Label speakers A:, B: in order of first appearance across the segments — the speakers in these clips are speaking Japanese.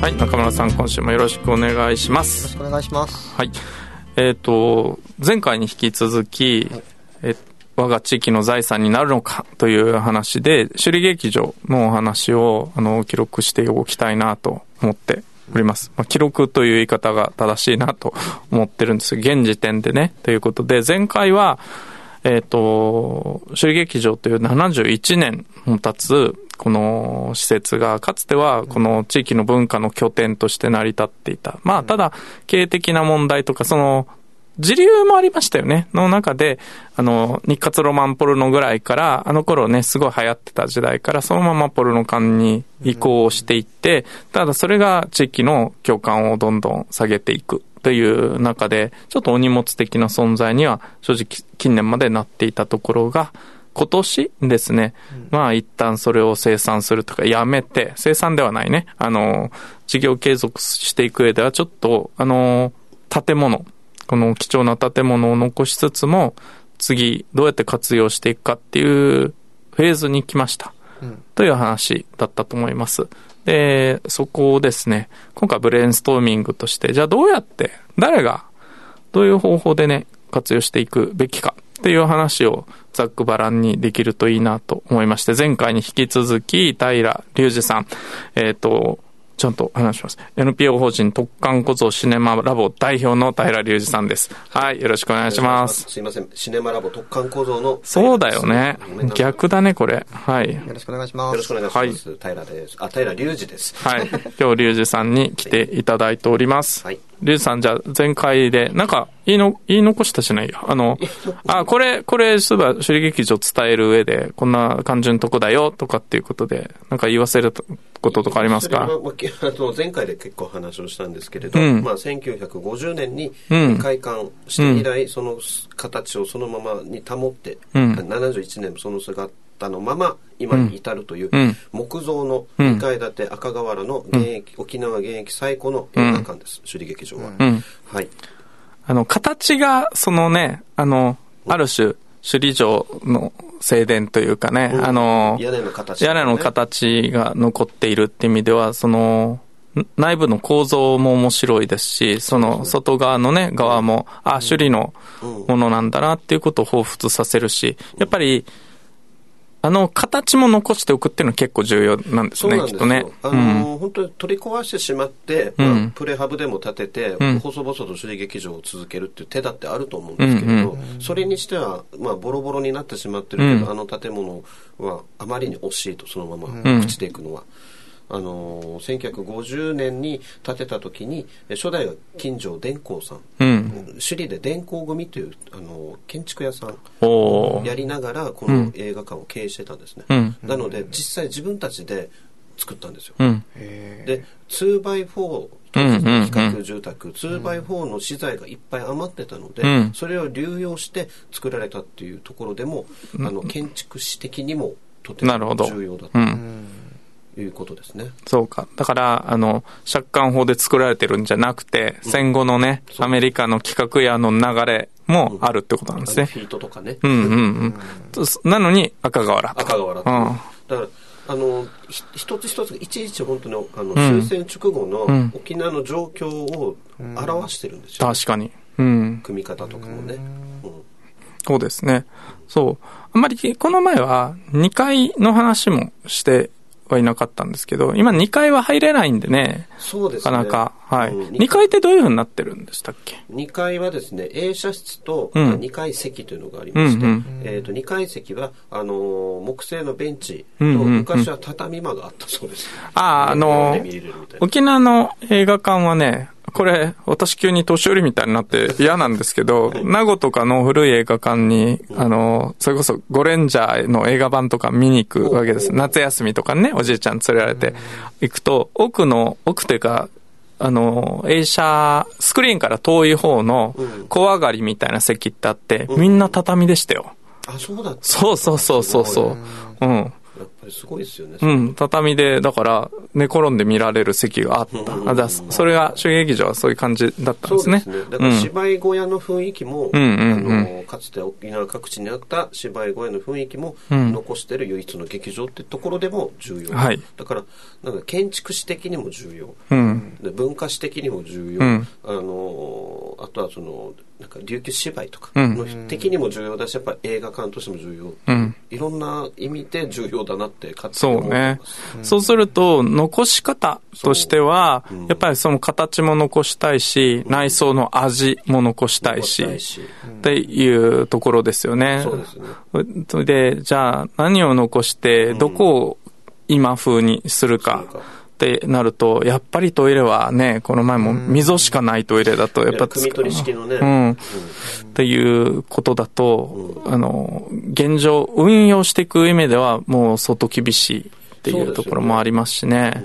A: はい中村さん今週もよろしくお願いします
B: よろしくお願いします
A: はいえっ、ー、と前回に引き続き、はい、え我が地域の財産になるのかという話で首里劇場のお話をあの記録しておきたいなと思っております。まあ、記録という言い方が正しいなと思ってるんです現時点でね。ということで、前回は、えっ、ー、と、首里劇場という71年も経つ、この施設が、かつてはこの地域の文化の拠点として成り立っていた。まあ、ただ、経営的な問題とか、その、時流もありましたよね。の中で、あの、日活ロマンポルノぐらいから、あの頃ね、すごい流行ってた時代から、そのままポルノ館に移行していって、ただそれが地域の共感をどんどん下げていくという中で、ちょっとお荷物的な存在には正直近年までなっていたところが、今年ですね、まあ一旦それを生産するとかやめて、生産ではないね、あの、事業継続していく上ではちょっと、あの、建物、この貴重な建物を残しつつも、次どうやって活用していくかっていうフェーズに来ました。うん、という話だったと思います。で、そこをですね、今回ブレインストーミングとして、じゃあどうやって、誰が、どういう方法でね、活用していくべきかっていう話をざっくばらんにできるといいなと思いまして、前回に引き続き、平隆二さん、えっ、ー、と、ちゃんと話します。NPO 法人特艦小僧シネマラボ代表の平隆二さんです。はい、よろしくお願いします。
B: すいません。シネマラボ特艦小僧の。
A: そうだよね。逆だね、これ。はい。
B: よろしくお願いします。よろしくお願いします。はい、平です。あ、平隆二です。
A: はい。今日隆二さんに来ていただいております。はい。リュウさん、じゃあ、前回で、なんか、言いの、言い残したしない？よ。あの、あ、これ、これ、そういえば、首里劇場伝える上で、こんな感じのとこだよ、とかっていうことで、なんか言わせることとかありますか？あ
B: の前回で結構話をしたんですけれど、うん、まあ、1950年に開館して以来、うん、その形をそのままに保って、うん、71年もその姿たのまま今に至るという木造の2階建て赤瓦の現役、沖縄現役最古の映画館です、首里劇場は。はい。
A: あの、形が、そのね、あの、ある種、首里城の正殿というかね、あの、
B: 屋根の形、
A: 屋根の形が残っているって意味では、その、内部の構造も面白いですし、その外側のね、側も、あ、首里のものなんだなっていうことを彷彿させるし、やっぱり、あの、形も残しておくっていうのは結構重要なんですね、きっとね。
B: あの、うん、本当に取り壊してしまって、うん、まあ、プレハブでも建てて、うん、細々と首里劇場を続けるっていう手だってあると思うんですけれど、うんうん、それにしては、まあ、ボロボロになってしまってるけど、あの建物はあまりに惜しいと、そのまま朽ちていくのは。あの1950年に建てた時に初代は金城伝光さん、うん、首里で伝光組というあの建築屋さんをやりながらこの映画館を経営してたんですね、うん、なので実際自分たちで作ったんですよ、うん、で 2x4 企画住宅 2x4 の資材がいっぱい余ってたので、それを流用して作られたっていうところでも、あの建築士的にもとても重要だった。いうことですね。
A: そうか。だから、あの、借款法で作られてるんじゃなくて、うん、戦後のね、アメリカの企画屋の流れもあるってことなんですね。うん、
B: フィートとかね。
A: うんうんうん。なのに赤瓦。
B: 赤瓦。うん。だから、あの、一つ一ついちいち本当にあの、終戦直後の沖縄の状況を表してるんですよ、
A: ね、確かに。うん。
B: 組み方とかもね。うん
A: そうですね。そう。あんまり、この前は2階の話もしてはいなかったんですけど、今2階は入れないんでね。
B: そうです
A: ね。なかなか。はい。うん、2階ってどういうふうになってるんでしたっけ
B: ?2 階はですね、映写室と2階席というのがありまして、うんうん、えっ、ー、と、2階席は、あのー、木製のベンチと、昔は畳間があったそうです。
A: ああ、あのー、沖縄の映画館はね、これ、私急に年寄りみたいになって嫌なんですけど、名護とかの古い映画館に、あの、それこそゴレンジャーの映画版とか見に行くわけです。夏休みとかね、おじいちゃん連れられて行くと、奥の、奥というか、あの、映写、スクリーンから遠い方の小上がりみたいな席ってあって、みんな畳でしたよ。
B: あ、そうだった
A: そうそうそうそうそう。うん。
B: すごいですよね。
A: うん、畳で、だから、寝転んで見られる席があった。あだそれが、主劇場はそういう感じだったんですね。そうですね。
B: だから芝居小屋の雰囲気も、うん、あの、かつて沖縄各地にあった芝居小屋の雰囲気も、残してる唯一の劇場ってところでも重要。はい。だから、なんか建築史的にも重要。うん。で文化史的にも重要。うん、あの、あとはその、なんか琉球芝居とかの的にも重要だし、やっぱ映画館としても重要。うん、いろんな意味で重要だなって
A: そうね。そうすると、残し方としては、やっぱりその形も残したいし、内装の味も残したいし、っていうところですよね。そうですね。それで、じゃあ何を残して、どこを今風にするか。ってなると、やっぱりトイレはね、この前も溝しかないトイレだと、やっぱ、
B: 汲取式のね。
A: うん。っていうことだと、あの、現状、運用していく意味では、もう相当厳しいっていうところもありますしね。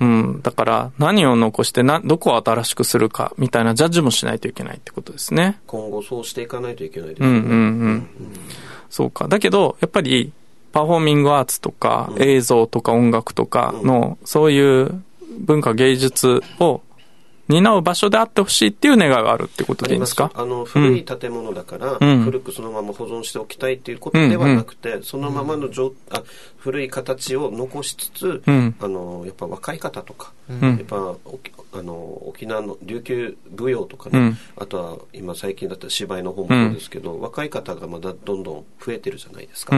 A: うん。だから、何を残してな、どこを新しくするか、みたいなジャッジもしないといけないってことですね。
B: 今後そうしていかないといけないですね。うんうん
A: うん。そうか。だけど、やっぱり、パフォーミングアーツとか、映像とか音楽とかの、そういう文化芸術を担う場所であってほしいっていう願いがあるってことでいいですか？
B: あの古い建物だから、うん、古くそのまま保存しておきたいっていうことではなくて、うんうん、そのままのじょあ古い形を残しつつ、うん、あのやっぱ若い方とか、うん、やっぱあの沖縄の琉球舞踊とかね、うん、あとは今最近だったら芝居の方もそうですけど、若い方がまだどんどん増えてるじゃないですか。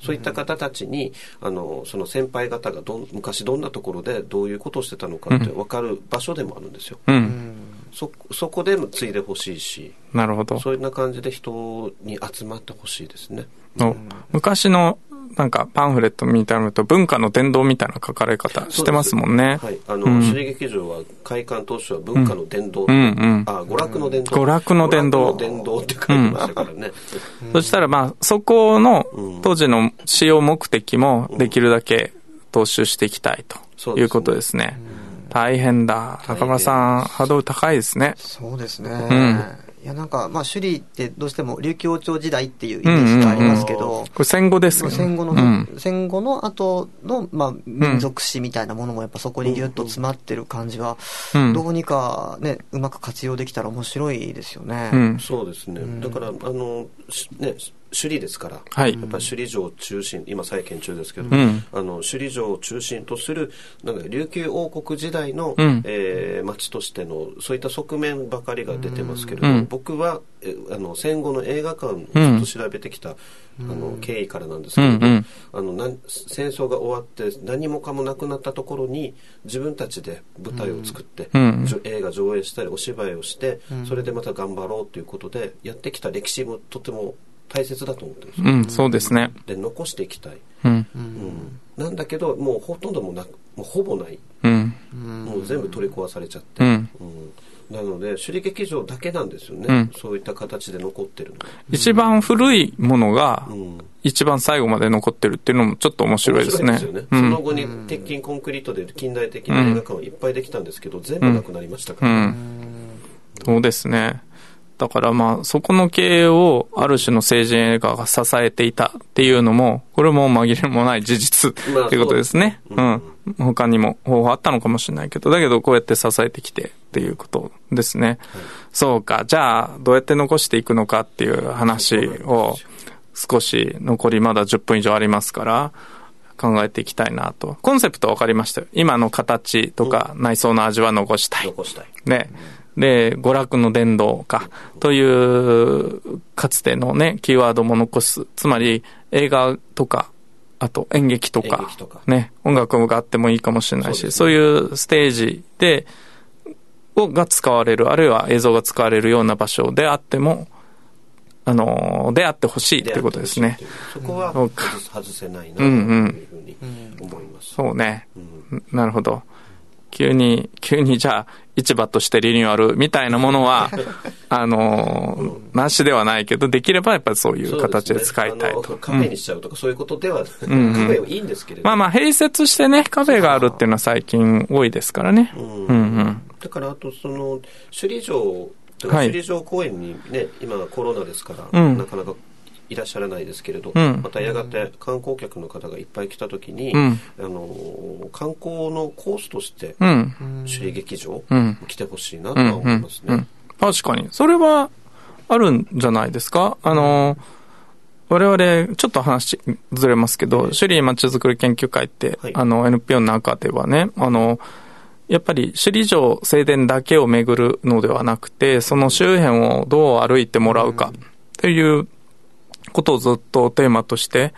B: そういった方たちに、あの、その先輩方がど昔どんなところでどういうことをしてたのかって分かる場所でもあるんですよ。うん、そ、そこでも継いでほしいし。
A: なるほど。
B: そういうな感じで人に集まってほしいですね。
A: 昔のなんかパンフレットみたいなのと文化の伝道みたいな書かれ方してますもんね。
B: はい。あの、うん、劇場は開館当初は文化の伝道、うん、うんうんあ、娯楽の伝道。
A: 娯楽の伝道。
B: 伝道って書いてましたからね。
A: うん、そしたらまあ、そこの当時の使用目的もできるだけ踏襲していきたいということですね。大変だ。中村さん、ハードル高いですね。
C: そうですね。うんいやなんか、まあ、首里ってどうしても琉球王朝時代っていうイメージがありますけど、うんうんうん、こ
A: れ戦後ですね。
C: 戦後の、うん、戦後の後の、まあ、民族史みたいなものもやっぱそこにぎゅっと詰まってる感じは、うん、どうにかね、うまく活用できたら面白いですよね。
B: うん、そうですね。だから、あの、ね、首里ですから、はい、やっぱり首里城を中心、今再建中ですけど、うん、あの首里城を中心とするなんか琉球王国時代の、うん、えー、町としてのそういった側面ばかりが出てますけれども、うん、僕はえあの戦後の映画館をずっと調べてきた、あの経緯からなんですけれど、うんあのな戦争が終わって何もかもなくなったところに自分たちで舞台を作って、映画上映したりお芝居をして、それでまた頑張ろうということでやってきた歴史もとても大切だと思ってるんです
A: うん、そうですね。
B: で、残していきたい。うん。うん、なんだけど、もうほとんどもなもうほぼない。うん。もう全部取り壊されちゃって。うん。うんなので、首里劇場だけなんですよね、うん、そういった形で残ってるの、
A: 一番古いものが、一番最後まで残ってるっていうのもちょっと面白いですね。ですよね。
B: その後に鉄筋コンクリートで近代的な映画館はいっぱいできたんですけど、全部なくなりましたから、ね、
A: そうですね。だからまあ、そこの経営をある種の政治映画が支えていたっていうのも、これも紛れもない事実っていうことですね。うん。他にも方法あったのかもしれないけど、だけどこうやって支えてきてっていうことですね。そうか。じゃあ、どうやって残していくのかっていう話を、少し残りまだ10分以上ありますから、考えていきたいなと。コンセプト分かりましたよ。今の形とか内装の味は残したい。残したい。ね。で、娯楽の伝道か、という、かつてのね、キーワードも残す。つまり、映画とか、あと演劇とか、とかね、音楽があってもいいかもしれないし、そう、ね,、いうステージで、をが使われる、あるいは映像が使われるような場所であっても、あの、であってほしいってことですね。
B: そこは外せないなというふうに思います。
A: そうね。うん、なるほど。急に、急にじゃあ、市場としてリニューアルみたいなものは、あの、なしではないけど、できればやっぱりそういう形で使いたいと。
B: ね、カフェにしちゃうとか、そういうことでは、うん、カフェはいいんですけれど
A: まあまあ、併設してね、カフェがあるっていうのは最近多いですからね。うん、うんうん。
B: だから、あと、その、首里城、首里城公園にね、今コロナですから、うん、なかなかいらっしゃらないですけれど、うん、またやがて観光客の方がいっぱい来た時に、うん、あの観光のコースとして、うん、首里劇場、来てほしいなとは思いますね、
A: 確かに。それはあるんじゃないですか？あの我々、ちょっと話ずれますけど、首里まちづくり研究会って、はい、あの、NPO の中ではね、あの、やっぱり首里城正殿だけを巡るのではなくて、その周辺をどう歩いてもらうかということをずっとテーマとして、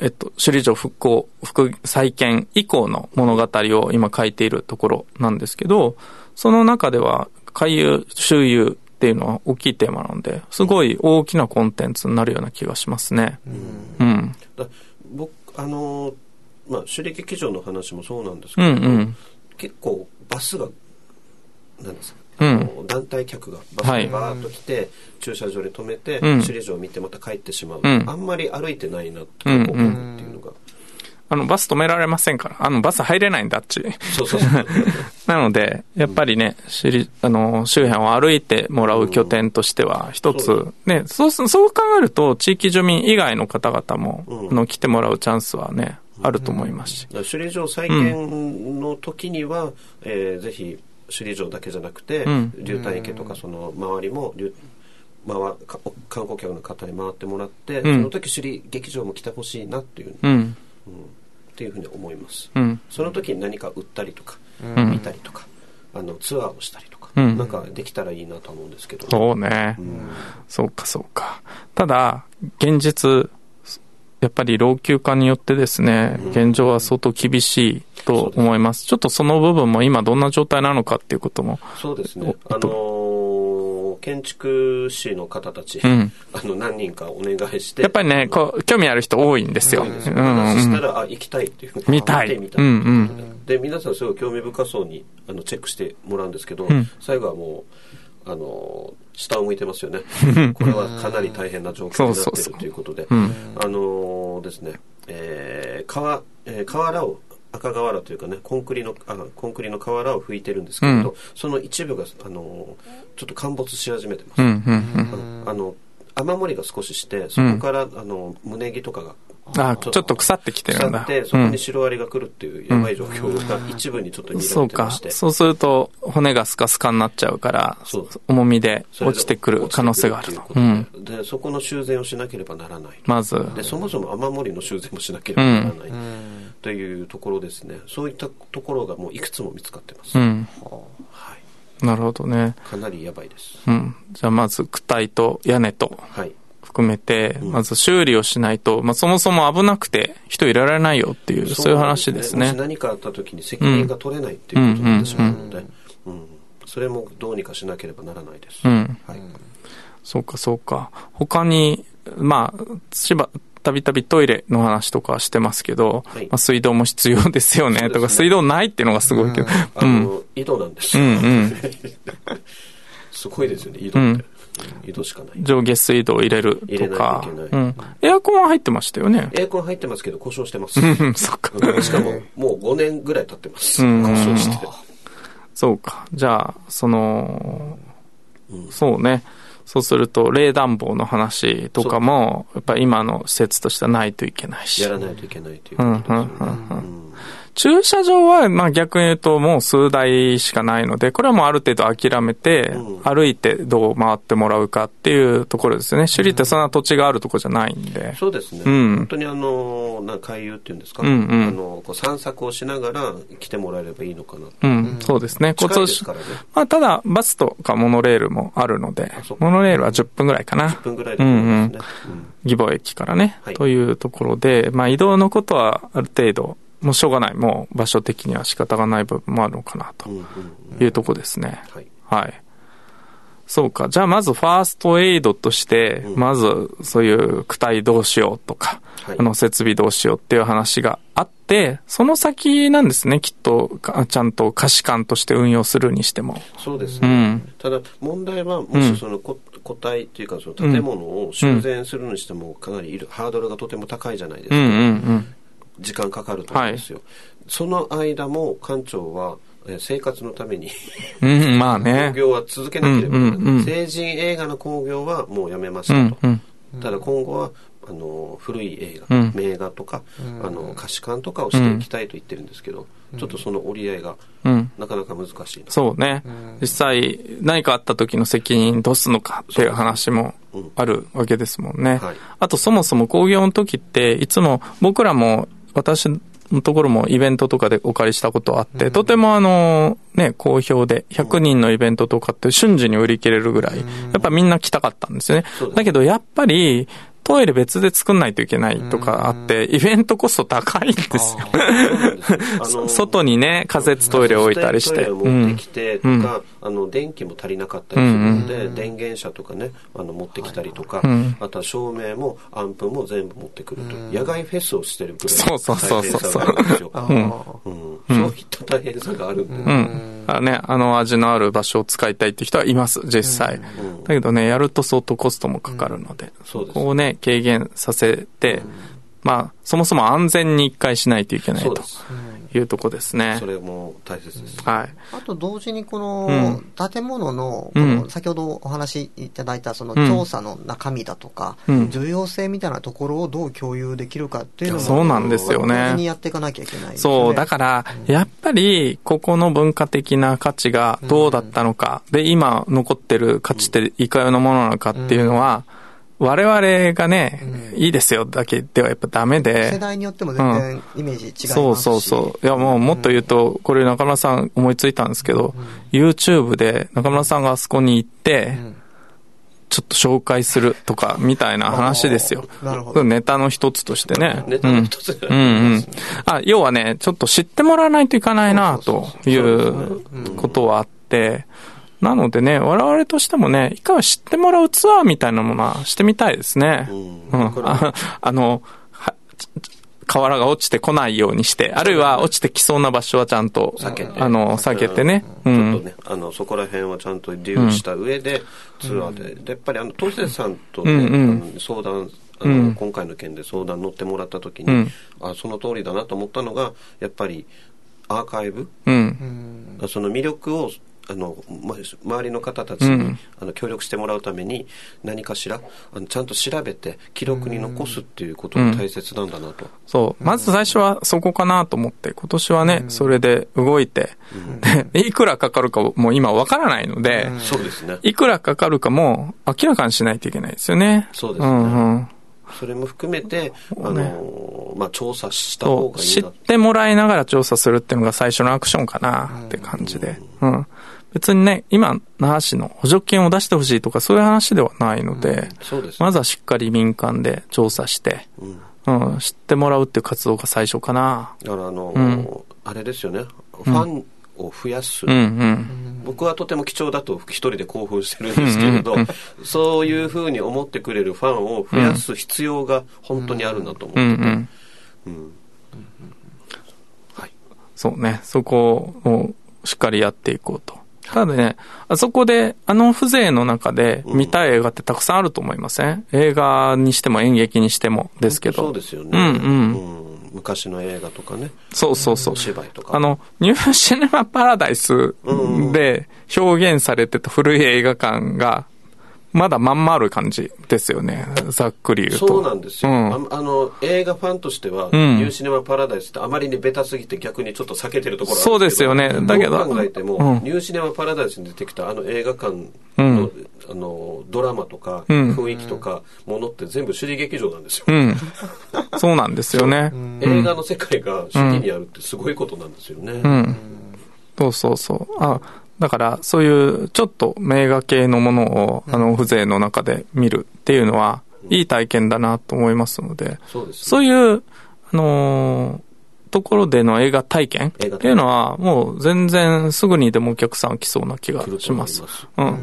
A: えっと、首里城復興、復再建以降の物語を今書いているところなんですけど、その中では回遊、周遊っていうのは大きいテーマなんで、すごい大きなコンテンツになるような気がしますね。うん。うん、
B: 僕、あの、まあ、首里劇場の話もそうなんですけど、うんうん、結構バスが、なんですか、うん、団体客がバスでバーッと来て、駐車場に止めて、首里城を見てまた帰ってしまう、うん、あんまり歩いてないなって思うっていうのが。
A: あの、バス止められませんから。あの、バス入れないんだっち。そうそう なので、やっぱりね、しあの、周辺を歩いてもらう拠点としては、一つ、うん、ね、そう、そう考えると、地域住民以外の方々も、うん、あの、来てもらうチャンスはね、あると思いますし。
B: 首里城再建の時には、うん、えー、ぜひ、首里城だけじゃなくて、竜潭池とかその周りも回観光客の方に回ってもらって、その時首里劇場も来てほしいなっていう、うん。っていうふうに思います、その時に何か売ったりとか、見たりとかあのツアーをしたりとか、なんかできたらいいなと思うんですけど。
A: そうね、そうかそうか。ただ現実やっぱり老朽化によってですね、現状は相当厳しいと思います。ちょっとその部分も今どんな状態なのかっていうことも。
B: そうですね。あのー、建築士の方たち、うん、あの、何人かお願いして。
A: やっぱりね、こう、興味ある人多いんですよ。うん。
B: 話したら、あ、行きたいっていうふうに。
A: 見たい。
B: 見たい。うんうん。で、皆さんすごい興味深そうに、あの、チェックしてもらうんですけど、うん、最後はもう、あのー、下を向いてますよね。これはかなり大変な状況になっているということで、あのー、ですね、えー、川、えー、河原を赤瓦というかねコンクリのあのコンクリの瓦を拭いてるんですけれど、うん、その一部があのちょっと陥没し始めてます、うんうんうん、あの雨漏りが少ししてそこから、あの胸木とかが
A: あちょっと腐ってきてるんだ。
B: 腐って、そこにシロアリが来るっていうやばい状況が一部にちょっと見られてまして。
A: そうか。そうすると、骨がスカスカになっちゃうから、重みで落ちてくる可能性があると。
B: うん、で、そこの修繕をしなければならない。
A: まず。
B: で、そもそも雨漏りの修繕もしなければならない。うん、というところですね。そういったところがもういくつも見つかってます。うん、
A: はい。なるほどね。
B: かなりやばいです。
A: うん。じゃあまず、躯体と屋根と。はい。含めて、まず修理をしないと、まあ、そもそも危なくて人入れられないよっていう、そういう話ですね。
B: 何かあった時に責任が取れないっていうことになってしまうので、それもどうにかしなければならないです。うん。はい。
A: そうか、そうか。他に、まあ、しば、たびたびトイレの話とかしてますけど、はい、まあ、水道も必要ですよね、ねとか、水道ないっていうのがすごいけど。
B: うん。あの、井戸なんですよ。うんうん。すごいですよね、井戸って。井戸しかない。
A: 上下水道を入れるとか。うん。エアコンは入ってましたよね。
B: エアコン入ってますけど故障してます。
A: そっか。
B: しかも、もう5年ぐらい経ってます。故障して。
A: そうか。じゃあ、その、そうね。そうすると、冷暖房の話とかも、やっぱり今の施設としてはないといけないし。
B: やらないといけないということですよね。うんうんうん
A: 駐車場は、まあ逆に言うともう数台しかないので、これはもうある程度諦めて、歩いてどう回ってもらうかっていうところですよね。首里ってそんな土地があるところじゃないんで。
B: そうですね。うん、本当にあの、な回遊っていうんですか、うんうん、あのこう散策をしながら来てもらえればいいのかな
A: うん、そうですね。交通、ね、まあただ、バスとかモノレールもあるので、モノレールは10分ぐらいかな。
B: 10分ぐらいで、ね、うんうん。
A: 義母駅からね、はい、というところで、まあ移動のことはある程度、もうしょうがない。もう場所的には仕方がない部分もあるのかなというとこですね。はい。はい。そうか。じゃあまずファーストエイドとして、うん、まずそういう躯体どうしようとか、はい、あの設備どうしようっていう話があって、その先なんですね、きっと、ちゃんと可視感として運用するにしても。
B: そうですね。うん、ただ問題は、もしその個体っていうか、その建物を修繕するにしても、かなりいる、ハードルがとても高いじゃないですか。うんうんうん時間かかると思うんですよ、はい、その間も館長は生活のために
A: うん、まあね。
B: 興行は続けなければならない、うんうんうん、成人映画の興行はもうやめましたと。うんうん、ただ今後は、あの、古い映画、うん、名画とか、うん、あの、歌詞館とかをしていきたいと言ってるんですけど、ちょっとその折り合いが、なかなか難しい。
A: そうね。実際、何かあった時の責任どうすんのかっていう話もあるわけですもんね。はい、あとそもそも興行の時って、いつも僕らも私のところもイベントとかでお借りしたことあって、うん、とてもあの、ね、好評で、100人のイベントとかって瞬時に売り切れるぐらい、やっぱみんな来たかったんですよね。だけどやっぱり、トイレ別で作んないといけないとかあって、イベントコスト高いんですよ。外にね、仮設トイレ置いたりして。
B: 持ってきてとか、うん、あの、電気も足りなかったりするので、うん、電源車とかね、あの、持ってきたりとか、うん、あとは照明もアンプも全部持ってくると。野外フェスをしてるぐらい
A: そうそうそうそう。
B: そういった大変さがあるんで、
A: ね。うん。ね、あの味のある場所を使いたいって人はいます、実際。だけどね、やると相当コストもかかるので。そうです。こうね、軽減させて、まあ、そもそも安全に一回しないといけないと。いうとこですね。
B: それも大切です。
A: はい。
C: あと同時にこの建物の、この先ほどお話いただいたその調査の中身だとか、重要性みたいなところをどう共有できるかっていうのも、
A: そうなんですよね。
C: にやっていかなきゃいけない、
A: そう、だから、やっぱりここの文化的な価値がどうだったのか、で、今残ってる価値っていかようなものなのかっていうのは、我々がね、うん、いいですよだけではやっぱダメで。
C: 世代によっても全然イメージ違いますし、うん、
A: そうそうそう。いやもうもっと言うと、これ中村さん思いついたんですけど、うん、YouTube で中村さんがあそこに行って、ちょっと紹介するとか、みたいな話ですよ。なるほど。ネタの一つとしてね。
B: ネタの一つ、
A: うん、うんうんあ、要はね、ちょっと知ってもらわないといかないな、ということはあって、なのでね、我々としてもね、いかが知ってもらうツアーみたいなものはしてみたいですね。うん。ああの、瓦が落ちてこないようにして、あるいは落ちてきそうな場所はちゃんと、避けて、あの、避けてね。
B: うん。ちょっとね、あの、そこら辺はちゃんと理由した上で、ツアーで。で、やっぱりあの、トセさんとね、うん相談、あの、うん、今回の件で相談乗ってもらった時に、うん、あ、その通りだなと思ったのが、やっぱり、アーカイブ、うん、その魅力をあの、ま、周りの方たちに、うん、あの協力してもらうために何かしらあのちゃんと調べて記録に残すっていうことが大切なんだなと、う。ん、
A: そうまず最初はそこかなと思って今年はね、うん、それで動いて、でいくらかかるかもう今わからないので、
B: そうですね。
A: いくらかかるかも明らかにしないといけないですよね。
B: そうですね、うんうん。それも含めて、あの、まあ、調査した方がいい
A: 知ってもらいながら調査するっていうのが最初のアクションかなって感じで。うん。別にね、今、那覇市の補助金を出してほしいとかそういう話ではないので、うんでね、まずはしっかり民間で調査して、うん、うん、知ってもらうっていう活動が最初かな。
B: だからあの、うん、あれですよね、ファンを増やす、うんうん、僕はとても貴重だと一人で興奮してるんですけれど、そういうふうに思ってくれるファンを増やす必要が本当にあるんだと思ってて、
A: はい、そうね、そこをしっかりやっていこうと。ただね、あそこで、あの風情の中で見たい映画ってたくさんあると思いません、映画にしても演劇にしてもですけど。
B: そうですよね。うんうん。うん昔の映画とかね。
A: そうそうそう。
B: 芝居とか。
A: あの、ニューシネマパラダイスで表現されてた古い映画館が、まだまんまある感じですよね。ざっくり言うと。
B: そうなんですよ。うん、あの、映画ファンとしては、うん、ニューシネマパラダイスってあまりにベタすぎて逆にちょっと避けてるところ
A: そうですよね。だけど。
B: 考えても、うん、ニューシネマパラダイスに出てきたあの映画館の、あの、ドラマとか、雰囲気とか、ものって全部首里劇場なんですよ。
A: そうなんですよね。
B: 映画の世界が首里にあるってすごいことなんですよね。
A: そうそうそう。あ、だから、そういうちょっと名画系のものを、あの、風情の中で見るっていうのは、いい体験だなと思いますので、そうです、ね、そういう、あのー、ところでの映画体験っていうのは、もう全然すぐにでもお客さん来そうな気がします。うん。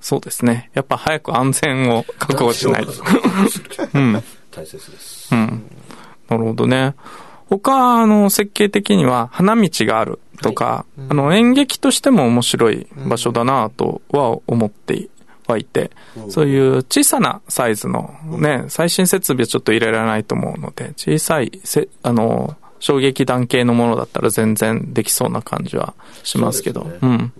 A: そうですね。やっぱ早く安全を確保しないと。うん。
B: 大切です。う
A: ん。なるほどね。他、あの、設計的には花道があるとか、はいうん、あの、演劇としても面白い場所だなとは思ってはいて、うん、そういう小さなサイズのね、最新設備はちょっと入れられないと思うので、小さい、せあの、衝撃弾系のものだったら全然できそうな感じはしますけど。うね、うん、うん。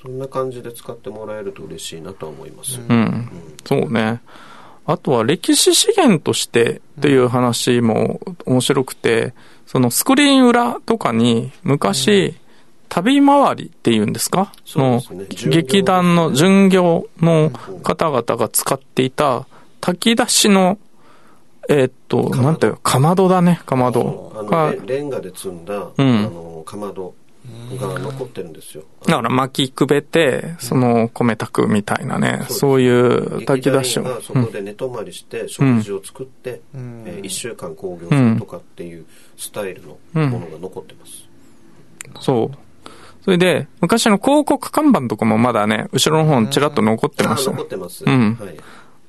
B: そんな感じで使ってもらえると嬉しいなと思います。
A: うん。うん、そうね。あとは歴史資源としてっていう話も面白くて、そのスクリーン裏とかに昔、旅回りっていうんですか？その、劇団の巡業の方々が使っていた炊き出しのえー、っと、なんていうかまどだね、かまど。
B: レンガで積んだ、うん、あの、かまどが残ってるんですよ。
A: だから巻きくべて、その米炊くみたいなね、そういう炊き出し
B: を。そこで寝泊まりして食事を作って、うん、えー、1週間興行するとかっていうスタイルのものが残ってます。
A: うん、そう。それで、昔の広告看板とかもまだね、後ろの方にちらっと残ってました、
B: 残ってます。うん。はい。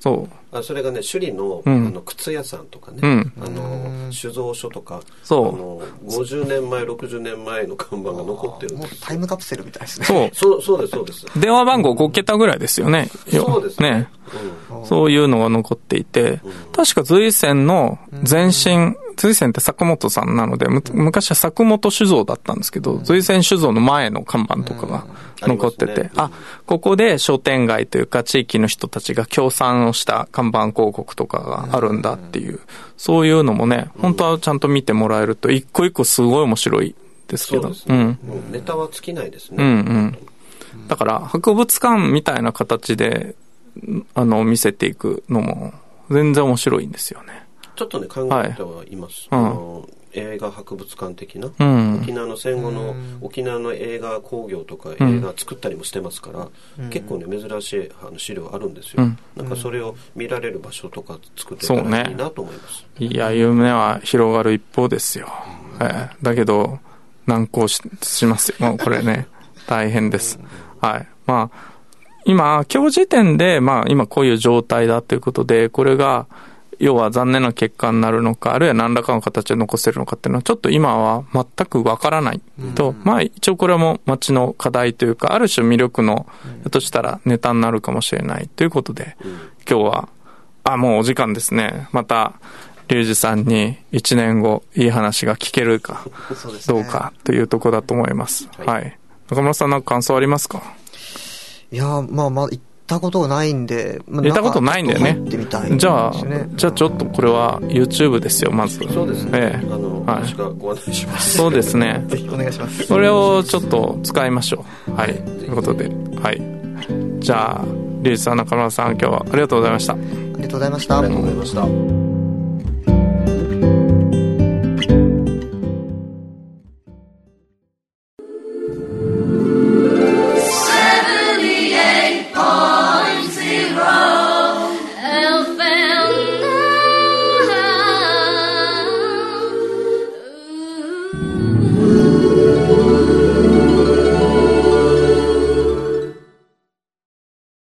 A: そう。
B: あそれがね、首里の,、あの靴屋さんとかね、うん、あの酒造所とか、
A: そう
B: あの50年前、60年前の看板が残ってるんです
C: タイムカプセルみたいですね。
A: そう。
B: そうそうです、そうです。
A: 電話番号5桁ぐらいですよね。
B: そうですね。ね
A: うん、そういうのが残っていて、確か随線の前身、随線って作本さんなので、昔は作本酒造だったんですけど、随線酒造の前の看板とかが残ってて、あ、ここで商店街というか地域の人たちが協賛をした看板広告とかがあるんだっていう、そういうのもね、本当はちゃんと見てもらえると、一個一個すごい面白いですけど。うね、
B: うん。ネタは尽きないですね。
A: うんうん。だから、博物館みたいな形で、あの、見せていくのも、全然面白いんですよね。
B: ちょっとね、考えてはいます。はい、あの映画博物館的な、うん、沖縄の戦後の沖縄の映画工業とか映画作ったりもしてますから、うん、結構ね珍しいあの資料あるんですよ、うん、なんかそれを見られる場所とか作っていたらいいなと思います、
A: ね、いや夢は広がる一方ですよ、えー、だけど難航ししますよ。もうこれね。大変です、はい。まあ今今日時点でまあ今こういう状態だということでこれが要は残念な結果になるのか、あるいは何らかの形で残せるのかっていうのは、ちょっと今は全くわからないと、うん、まあ一応これも街の課題というか、ある種魅力の、ひょっとしたらネタになるかもしれないということで、うん、今日は、あ、もうお時間ですね。また、リュウジさんに1年後いい話が聞けるか、どうかというところだと思います。はい、はい。中村さんなんか感想ありますか？
C: いやまあまあ、ったことがないんで、
A: まあ、行ったことないんだよね。じゃあ、じゃあちょっとこれは YouTube ですよ、まず。
B: そうですね。ええ。あの、はい、ご案内します。
A: そうですね。
C: ぜひお願いします。
A: これをちょっと使いましょう。はい。ということで、はい。じゃあ、リュウジさん、中村さん、今日はありがとうございました。あ
C: りがとうございました。
B: ありがとうございました。